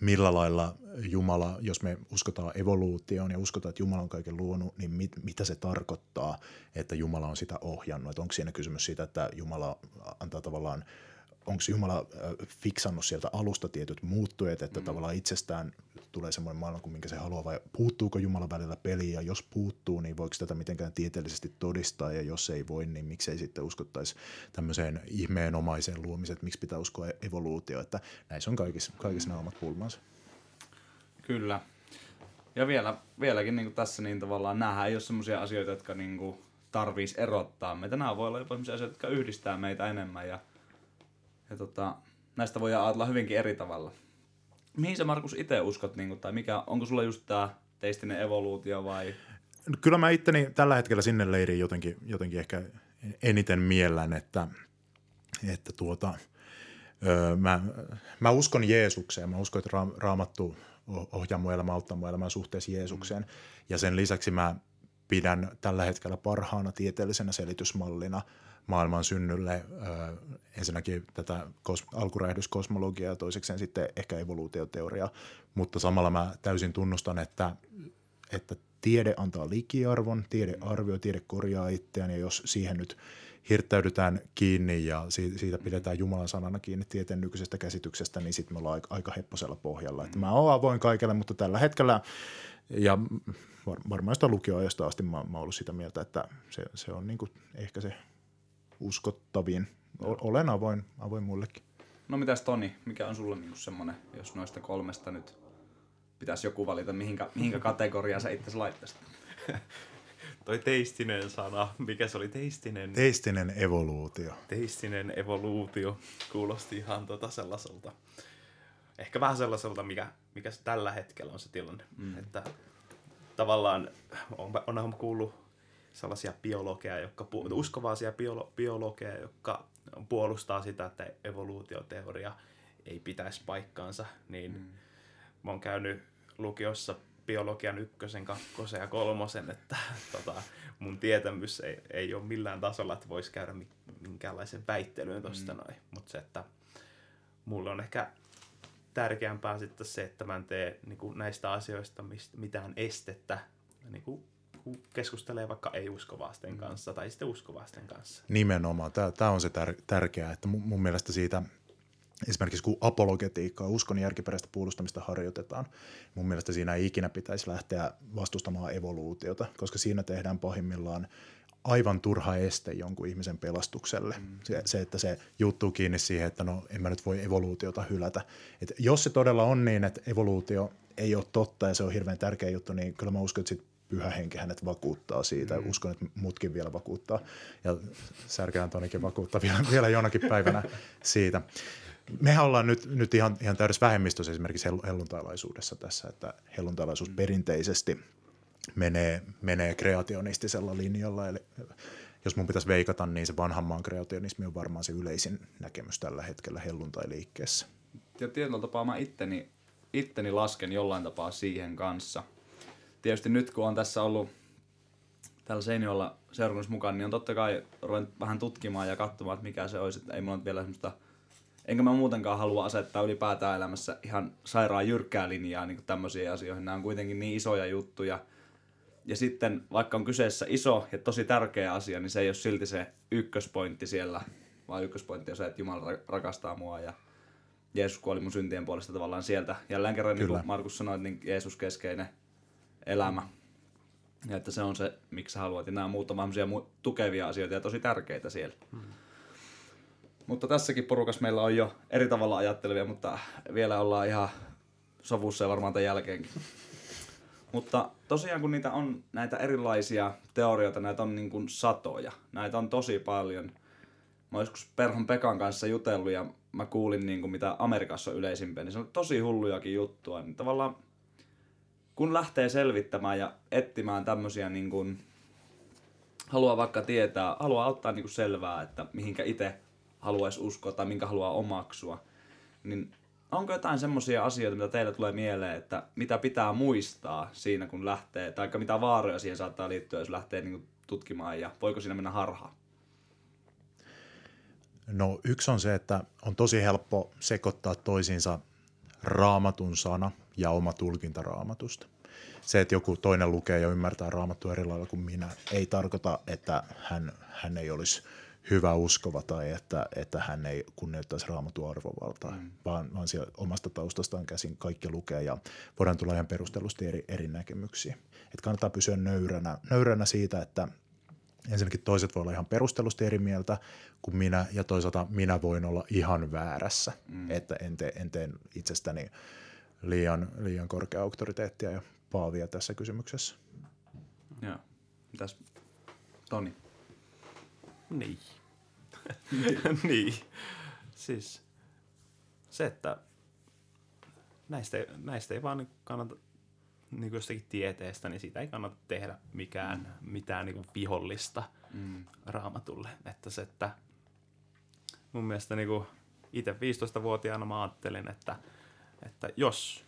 millä lailla Jumala, jos me uskotaan evoluutioon ja uskotaan, että Jumala on kaiken luonut, niin mit, mitä se tarkoittaa, että Jumala on sitä ohjannut? Että onko siinä kysymys siitä, että Jumala antaa tavallaan onko Jumala fiksannut sieltä alusta tietyt muuttujat, että mm. tavallaan itsestään tulee semmoinen maailma kuin minkä se haluaa, vai puuttuuko Jumala välillä peliin, ja jos puuttuu, niin voiko tätä mitenkään tieteellisesti todistaa, ja jos ei voi, niin miksei sitten uskottaisi tämmöiseen ihmeenomaiseen luomiseen, että miksi pitää uskoa evoluutio, että näissä on kaikissa, kaikissa nämä omat pulmansa. Kyllä. Ja vielä, vieläkin niin tässä niin tavallaan nähdään ei ole semmoisia asioita, jotka niin tarvitsisi erottaa meitä. Nämä voi olla jopa sellaisia asioita, jotka yhdistää meitä enemmän ja, ja tota, näistä voi ajatella hyvinkin eri tavalla. Mihin sä Markus itse uskot, niin kuin, tai mikä, onko sulla just tämä teistinen evoluutio vai No, Kyllä mä itteni tällä hetkellä sinne leiriin jotenkin, jotenkin ehkä eniten miellän, että, että tuota, öö, mä, mä uskon Jeesukseen. Mä uskon, että ra- raamattu oh- ohjaa mun elämää, auttaa mun elämää suhteessa Jeesukseen. Ja sen lisäksi mä pidän tällä hetkellä parhaana tieteellisenä selitysmallina maailman synnylle öö, ensinnäkin tätä kos- alkuräjähdyskosmologiaa ja toisekseen sitten ehkä evoluutioteoriaa, mutta samalla mä täysin tunnustan, että, että tiede antaa likiarvon, tiede arvioi, tiede korjaa itseään ja jos siihen nyt hirttäydytään kiinni ja si- siitä pidetään Jumalan sanana kiinni tieteen nykyisestä käsityksestä, niin sitten me ollaan aika, hepposella pohjalla. Että mä oon avoin kaikelle, mutta tällä hetkellä ja var- varmaan sitä lukioajasta asti mä, mä ollut sitä mieltä, että se, se on niinku ehkä se uskottavin. O- Olen avoin, avoin muillekin. No mitäs Toni, mikä on sulla niinku semmonen, jos noista kolmesta nyt pitäisi joku valita, mihinkä, mihinkä kategoriaan sä itse laittaisit? Toi teistinen sana, mikä se oli teistinen? Teistinen evoluutio. teistinen evoluutio kuulosti ihan tota sellaiselta, ehkä vähän sellaiselta, mikä, mikä se tällä hetkellä on se tilanne. Mm. Että tavallaan on, onhan kuullut sellaisia biologeja, jotka, pu- uskovaisia biolo, biologeja, jotka puolustaa sitä, että evoluutioteoria ei pitäisi paikkaansa, niin mm. mä oon käynyt lukiossa biologian ykkösen, kakkosen ja kolmosen, että tota, mun tietämys ei, ei ole millään tasolla, että voisi käydä mi- minkäänlaisen väittelyyn tuosta mm. noin. Mutta se, että mulle on ehkä tärkeämpää sitten se, että mä en tee niin kuin näistä asioista mitään estettä, niin kuin, keskustelee vaikka ei-uskovaisten kanssa tai sitten uskovaisten kanssa. Nimenomaan. Tämä on se tär- tärkeää, että mun, mun mielestä siitä esimerkiksi kun apologetiikkaa, uskon järkiperäistä puolustamista harjoitetaan, mun mielestä siinä ei ikinä pitäisi lähteä vastustamaan evoluutiota, koska siinä tehdään pahimmillaan aivan turha este jonkun ihmisen pelastukselle. Mm. Se, se, että se juttuu kiinni siihen, että no en mä nyt voi evoluutiota hylätä. Et jos se todella on niin, että evoluutio ei ole totta ja se on hirveän tärkeä juttu, niin kyllä mä uskon, että sit pyhä henki hänet vakuuttaa siitä. Mm. Uskon, että mutkin vielä vakuuttaa. Ja Särkään Tonikin vakuuttaa vielä, vielä jonakin päivänä siitä. Mehän ollaan nyt, nyt ihan, ihan täydessä vähemmistössä esimerkiksi hell- helluntailaisuudessa tässä, että helluntailaisuus mm. perinteisesti menee, menee kreationistisella linjalla. Eli jos mun pitäisi veikata, niin se vanhan maan kreationismi on varmaan se yleisin näkemys tällä hetkellä helluntai-liikkeessä. Ja tietyllä tapaa mä itteni, itteni lasken jollain tapaa siihen kanssa. Tietysti nyt kun on tässä ollut täällä Seiniolla seurakunnassa mukaan, niin on totta kai ruvennut vähän tutkimaan ja katsomaan, että mikä se olisi. Että ei mulla nyt vielä semmoista, enkä mä muutenkaan halua asettaa ylipäätään elämässä ihan sairaan jyrkkää linjaa niin tämmöisiin asioihin. Nämä on kuitenkin niin isoja juttuja. Ja sitten vaikka on kyseessä iso ja tosi tärkeä asia, niin se ei ole silti se ykköspointti siellä, vaan ykköspointti on se, että Jumala ra- rakastaa mua ja Jeesus kuoli mun syntien puolesta tavallaan sieltä. Jälleen kerran, niin Kyllä. kuin Markus sanoi, niin Jeesus keskeinen elämä. Ja että se on se, miksi sä haluat. Ja nämä muut on mu- tukevia asioita ja tosi tärkeitä siellä. Hmm. Mutta tässäkin porukas meillä on jo eri tavalla ajattelevia, mutta vielä ollaan ihan sovussa ja varmaan tämän jälkeenkin. Mutta tosiaan kun niitä on näitä erilaisia teorioita, näitä on niin kuin satoja. Näitä on tosi paljon. Mä oon joskus Perhon Pekan kanssa jutellut ja mä kuulin niin kuin mitä Amerikassa on yleisimpiä, niin se on tosi hullujakin juttua. Niin tavallaan kun lähtee selvittämään ja etsimään tämmöisiä niin kuin, haluaa vaikka tietää, haluaa ottaa niin kuin selvää, että mihinkä itse haluaisi uskoa tai minkä haluaa omaksua, niin onko jotain semmoisia asioita, mitä teille tulee mieleen, että mitä pitää muistaa siinä, kun lähtee, tai mitä vaaroja siihen saattaa liittyä, jos lähtee niin kuin tutkimaan, ja voiko siinä mennä harhaan? No yksi on se, että on tosi helppo sekoittaa toisiinsa raamatun sana ja oma tulkinta raamatusta. Se, että joku toinen lukee ja ymmärtää raamattua eri lailla kuin minä, ei tarkoita, että hän, hän ei olisi hyvä uskova tai että, että hän ei kunnioittaisi raamatun arvovaltaa, mm. vaan, vaan siellä omasta taustastaan käsin kaikki lukee ja voidaan tulla ihan perustellusti eri, eri näkemyksiä. Et kannattaa pysyä nöyränä, nöyränä siitä, että ensinnäkin toiset voi olla ihan perustellusti eri mieltä kuin minä, ja toisaalta minä voin olla ihan väärässä, mm. että en tee, en tee itsestäni liian, liian korkea auktoriteettia ja paavia tässä kysymyksessä. Joo. Mitäs Toni. Niin. niin. Siis se, että näistä, ei- näistä ei vaan kannata, niin jostakin tieteestä, niin siitä ei kannata tehdä mikään, mitään niin vihollista Mm. raamatulle. Että se, että mun mielestä niin kuin itse 15-vuotiaana mä ajattelin, että, että jos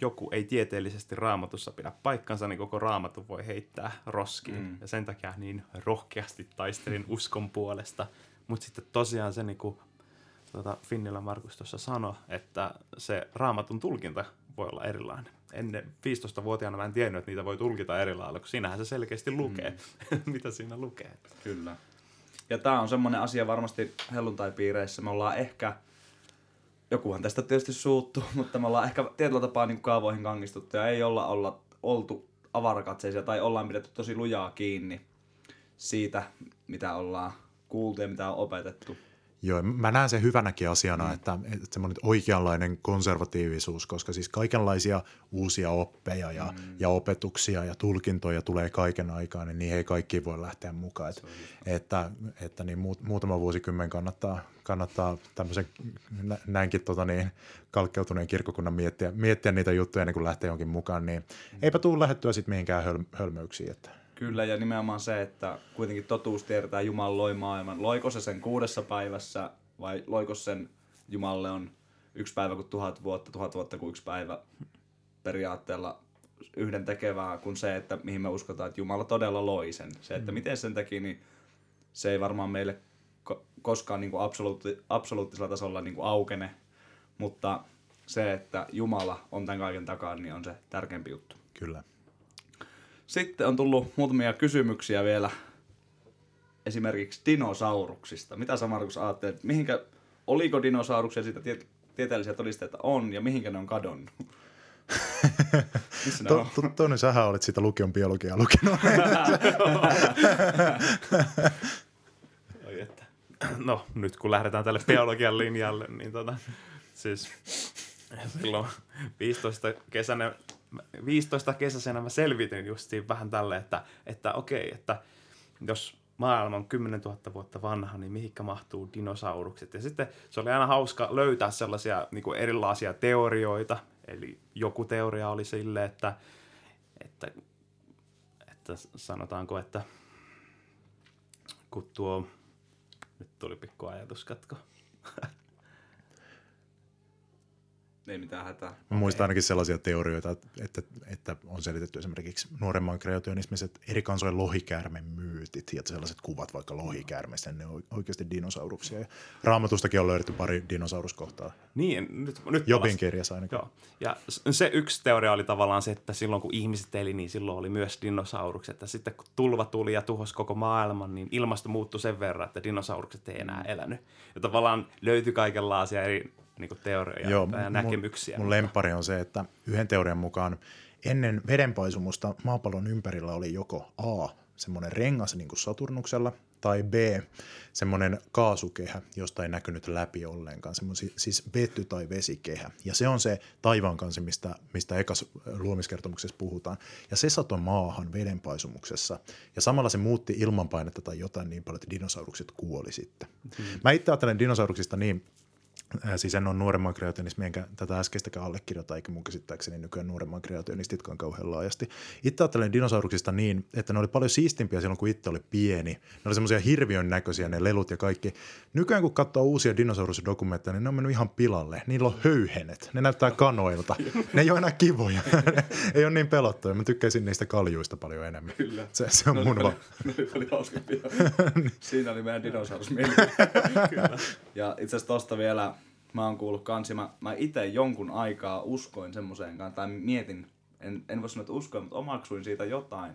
joku ei tieteellisesti raamatussa pidä paikkansa, niin koko raamatu voi heittää roskiin. Mm. Mm. Ja sen takia niin rohkeasti taistelin uskon puolesta. Mutta sitten tosiaan se, niin kuin tuota, Finnillä Markus tuossa sanoi, että se raamatun tulkinta voi olla erilainen. Ennen 15-vuotiaana mä en tiennyt, että niitä voi tulkita eri lailla, kun siinähän se selkeästi lukee, mm. mitä siinä lukee. Kyllä. Ja tämä on semmoinen asia varmasti helluntaipiireissä. Me ollaan ehkä, jokuhan tästä tietysti suuttuu, mutta me ollaan ehkä tietyllä tapaa niin kaavoihin kangistuttu ja ei olla, olla oltu avarakatseisia tai ollaan pidetty tosi lujaa kiinni siitä, mitä ollaan kuultu ja mitä on opetettu. Joo, mä näen sen hyvänäkin asiana, mm. että, että semmoinen oikeanlainen konservatiivisuus, koska siis kaikenlaisia uusia oppeja ja, mm. ja opetuksia ja tulkintoja tulee kaiken aikaa, niin niihin ei kaikki voi lähteä mukaan. Et, että, että niin muut, muutama vuosikymmen kannattaa, kannattaa tämmöisen nä- näinkin tota niin, kalkkeutuneen kirkkokunnan miettiä, miettiä niitä juttuja ennen kuin lähtee jonkin mukaan, niin mm. eipä tule lähettyä sitten mihinkään höl, hölmöyksiin. Että. Kyllä, ja nimenomaan se, että kuitenkin totuus tiedetään, Jumala loi maailman. Loiko se sen kuudessa päivässä vai loiko sen Jumalle on yksi päivä kuin tuhat vuotta, tuhat vuotta kuin yksi päivä periaatteella yhden tekevää kuin se, että mihin me uskotaan, että Jumala todella loi sen. Se, että miten sen teki, niin se ei varmaan meille ko- koskaan niin kuin absoluutti, absoluuttisella tasolla niin kuin aukene, mutta se, että Jumala on tämän kaiken takana, niin on se tärkeämpi juttu. Kyllä. Sitten on tullut muutamia kysymyksiä vielä esimerkiksi dinosauruksista. Mitä sä Markus ajattelet, mihinkä, oliko dinosauruksia siitä tiet- tieteellisiä todisteita on ja mihinkä ne on kadonnut? Missä ne on? To, to, Toni, sähän olet sitä lukion biologiaa lukenut. Oi että. No, nyt kun lähdetään tälle biologian linjalle, niin tota, siis silloin 15 kesänä, 15 kesäisenä mä selvitin justiin vähän tälle, että, että okei, että jos maailma on 10 000 vuotta vanha, niin mihinkä mahtuu dinosaurukset. Ja sitten se oli aina hauska löytää sellaisia niin kuin erilaisia teorioita. Eli joku teoria oli sille, että, että, että sanotaanko, että kun tuo nyt tuli pikku ajatuskatko. Ei mitään hätää. Mä muistan ainakin sellaisia teorioita, että, että, että on selitetty esimerkiksi nuoremman kreationismiset eri kansojen lohikäärmen myytit ja sellaiset kuvat vaikka lohikäärmeistä, ne on oikeasti dinosauruksia. Ja raamatustakin on löydetty pari dinosauruskohtaa. Niin, nyt, nyt Jobin palas- kirjassa ainakin. Joo. Ja se yksi teoria oli tavallaan se, että silloin kun ihmiset eli, niin silloin oli myös dinosaurukset. Ja sitten kun tulva tuli ja tuhosi koko maailman, niin ilmasto muuttui sen verran, että dinosaurukset ei enää elänyt. Ja tavallaan löytyi kaikenlaisia eri niin kuin teorioita Joo, ja näkemyksiä. Mun, mun lempari on se, että yhden teorian mukaan ennen vedenpaisumusta maapallon ympärillä oli joko A, semmoinen rengas niin kuin Saturnuksella, tai B, semmoinen kaasukehä, josta ei näkynyt läpi ollenkaan, semmoinen siis vety- tai vesikehä. Ja se on se taivaan kansi, mistä, mistä ekas luomiskertomuksessa puhutaan. Ja se satoi maahan vedenpaisumuksessa. Ja samalla se muutti ilmanpainetta tai jotain niin paljon, että dinosaurukset kuoli sitten. Hmm. Mä itse ajattelen dinosauruksista niin, Siis en ole nuoremman kreationismi, enkä tätä äskeistäkään allekirjoita, eikä mun käsittääkseni nykyään nuoremman kreationistitkaan kauhean laajasti. Itse ajattelen dinosauruksista niin, että ne oli paljon siistimpiä silloin, kun itse oli pieni. Ne oli semmoisia hirviön näköisiä, ne lelut ja kaikki. Nykyään kun katsoo uusia dinosaurusdokumentteja, niin ne on mennyt ihan pilalle. Niillä on höyhenet. Ne näyttää kanoilta. ne ei ole enää kivoja. ne ei ole niin pelottuja. Mä tykkäisin niistä kaljuista paljon enemmän. Kyllä. Se, se on Ne mun oli va- ne oli paljon hauskempia. Siinä oli meidän dinosaurusmieli. ja itse asiassa tosta vielä, mä oon kuullut kans, ja mä, mä itse jonkun aikaa uskoin semmoiseen kanssa, tai mietin, en, en voi sanoa, että uskoin, mutta omaksuin siitä jotain,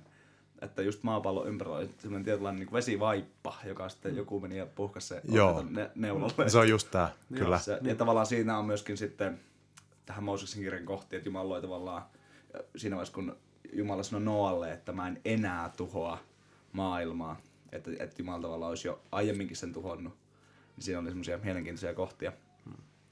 että just maapallon ympärillä oli semmoinen tietynlainen niin vesivaippa, joka sitten joku meni ja puhkasi se Joo. ne, neulalle. Se on just tää, kyllä. Se, ja tavallaan siinä on myöskin sitten tähän Mooseksen kirjan kohti, että Jumala loi tavallaan siinä vaiheessa, kun Jumala sanoi Noalle, että mä en enää tuhoa maailmaa, että, että Jumala tavallaan olisi jo aiemminkin sen tuhonnut, niin siinä oli semmoisia mielenkiintoisia kohtia.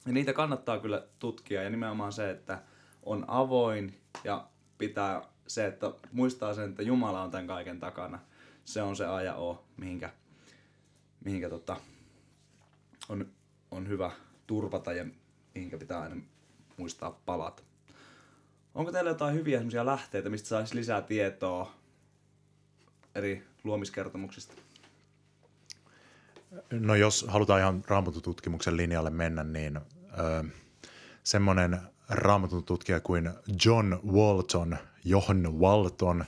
Ja niitä kannattaa kyllä tutkia ja nimenomaan se, että on avoin ja pitää se, että muistaa sen, että Jumala on tämän kaiken takana. Se on se A ja O, mihinkä, mihinkä tota, on, on hyvä turvata ja mihinkä pitää aina muistaa palata. Onko teillä jotain hyviä lähteitä, mistä saisi lisää tietoa eri luomiskertomuksista? No jos halutaan ihan raamatututkimuksen linjalle mennä, niin ö, semmoinen raamatun tutkija kuin John Walton, John Walton,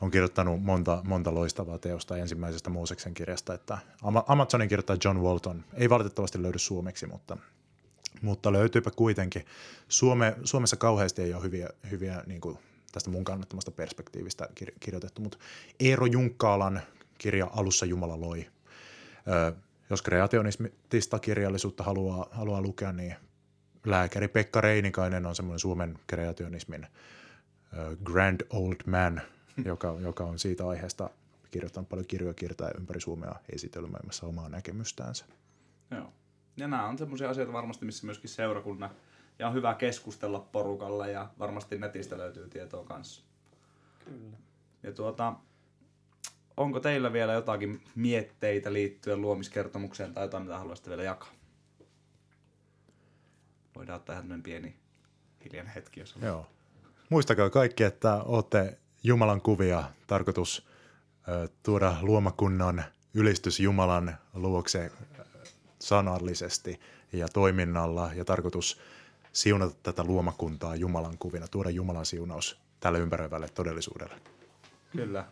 on kirjoittanut monta, monta loistavaa teosta ensimmäisestä Mooseksen kirjasta, että Amazonin kirjoittaa John Walton. Ei valitettavasti löydy suomeksi, mutta, mutta löytyypä kuitenkin. Suome, Suomessa kauheasti ei ole hyviä, hyviä niin kuin tästä mun kannattamasta perspektiivistä kir- kirjoitettu, mutta Eero Junkkaalan kirja Alussa Jumala loi. Jos kreationistista kirjallisuutta haluaa, haluaa lukea, niin lääkäri Pekka Reinikainen on semmoinen Suomen kreationismin grand old man, joka, joka on siitä aiheesta kirjoittanut paljon kirjoja kiertää ympäri Suomea esitelmäimässä omaa näkemystänsä. Joo. Ja nämä on semmoisia asioita varmasti, missä myöskin seurakunnan ja on hyvä keskustella porukalla ja varmasti netistä löytyy tietoa kanssa. Kyllä. Ja tuota, onko teillä vielä jotakin mietteitä liittyen luomiskertomukseen tai jotain, mitä haluaisitte vielä jakaa? Voidaan ottaa ihan pieni hiljainen hetki, jos on. Joo. Muistakaa kaikki, että olette Jumalan kuvia, tarkoitus ö, tuoda luomakunnan ylistys Jumalan luokse sanallisesti ja toiminnalla ja tarkoitus siunata tätä luomakuntaa Jumalan kuvina, tuoda Jumalan siunaus tälle ympäröivälle todellisuudelle. Kyllä.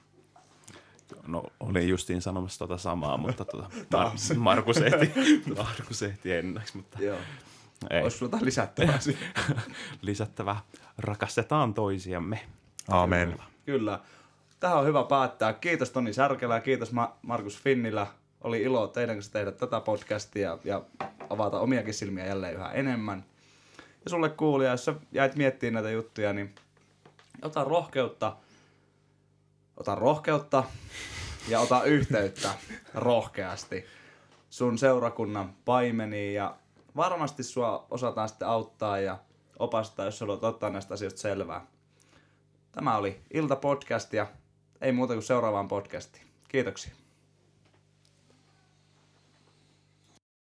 No, olin justiin sanomassa tota samaa, mutta tota, Mar- Markus ehti, Markus ehti ennäksi, mutta Joo. ei. Olisi jotain lisättävää siihen? lisättävä. Rakastetaan toisiamme. Aamen. Kyllä. Tähän on hyvä päättää. Kiitos Toni Särkelä ja kiitos Ma- Markus Finnillä. Oli ilo teidän kanssa tehdä tätä podcastia ja avata omiakin silmiä jälleen yhä enemmän. Ja sulle kuulija, jos sä jäit miettimään näitä juttuja, niin ota rohkeutta, ota rohkeutta ja ota yhteyttä rohkeasti sun seurakunnan paimeniin ja varmasti sua osataan sitten auttaa ja opastaa, jos haluat ottaa näistä asioista selvää. Tämä oli Ilta-podcast ja ei muuta kuin seuraavaan podcastiin. Kiitoksia.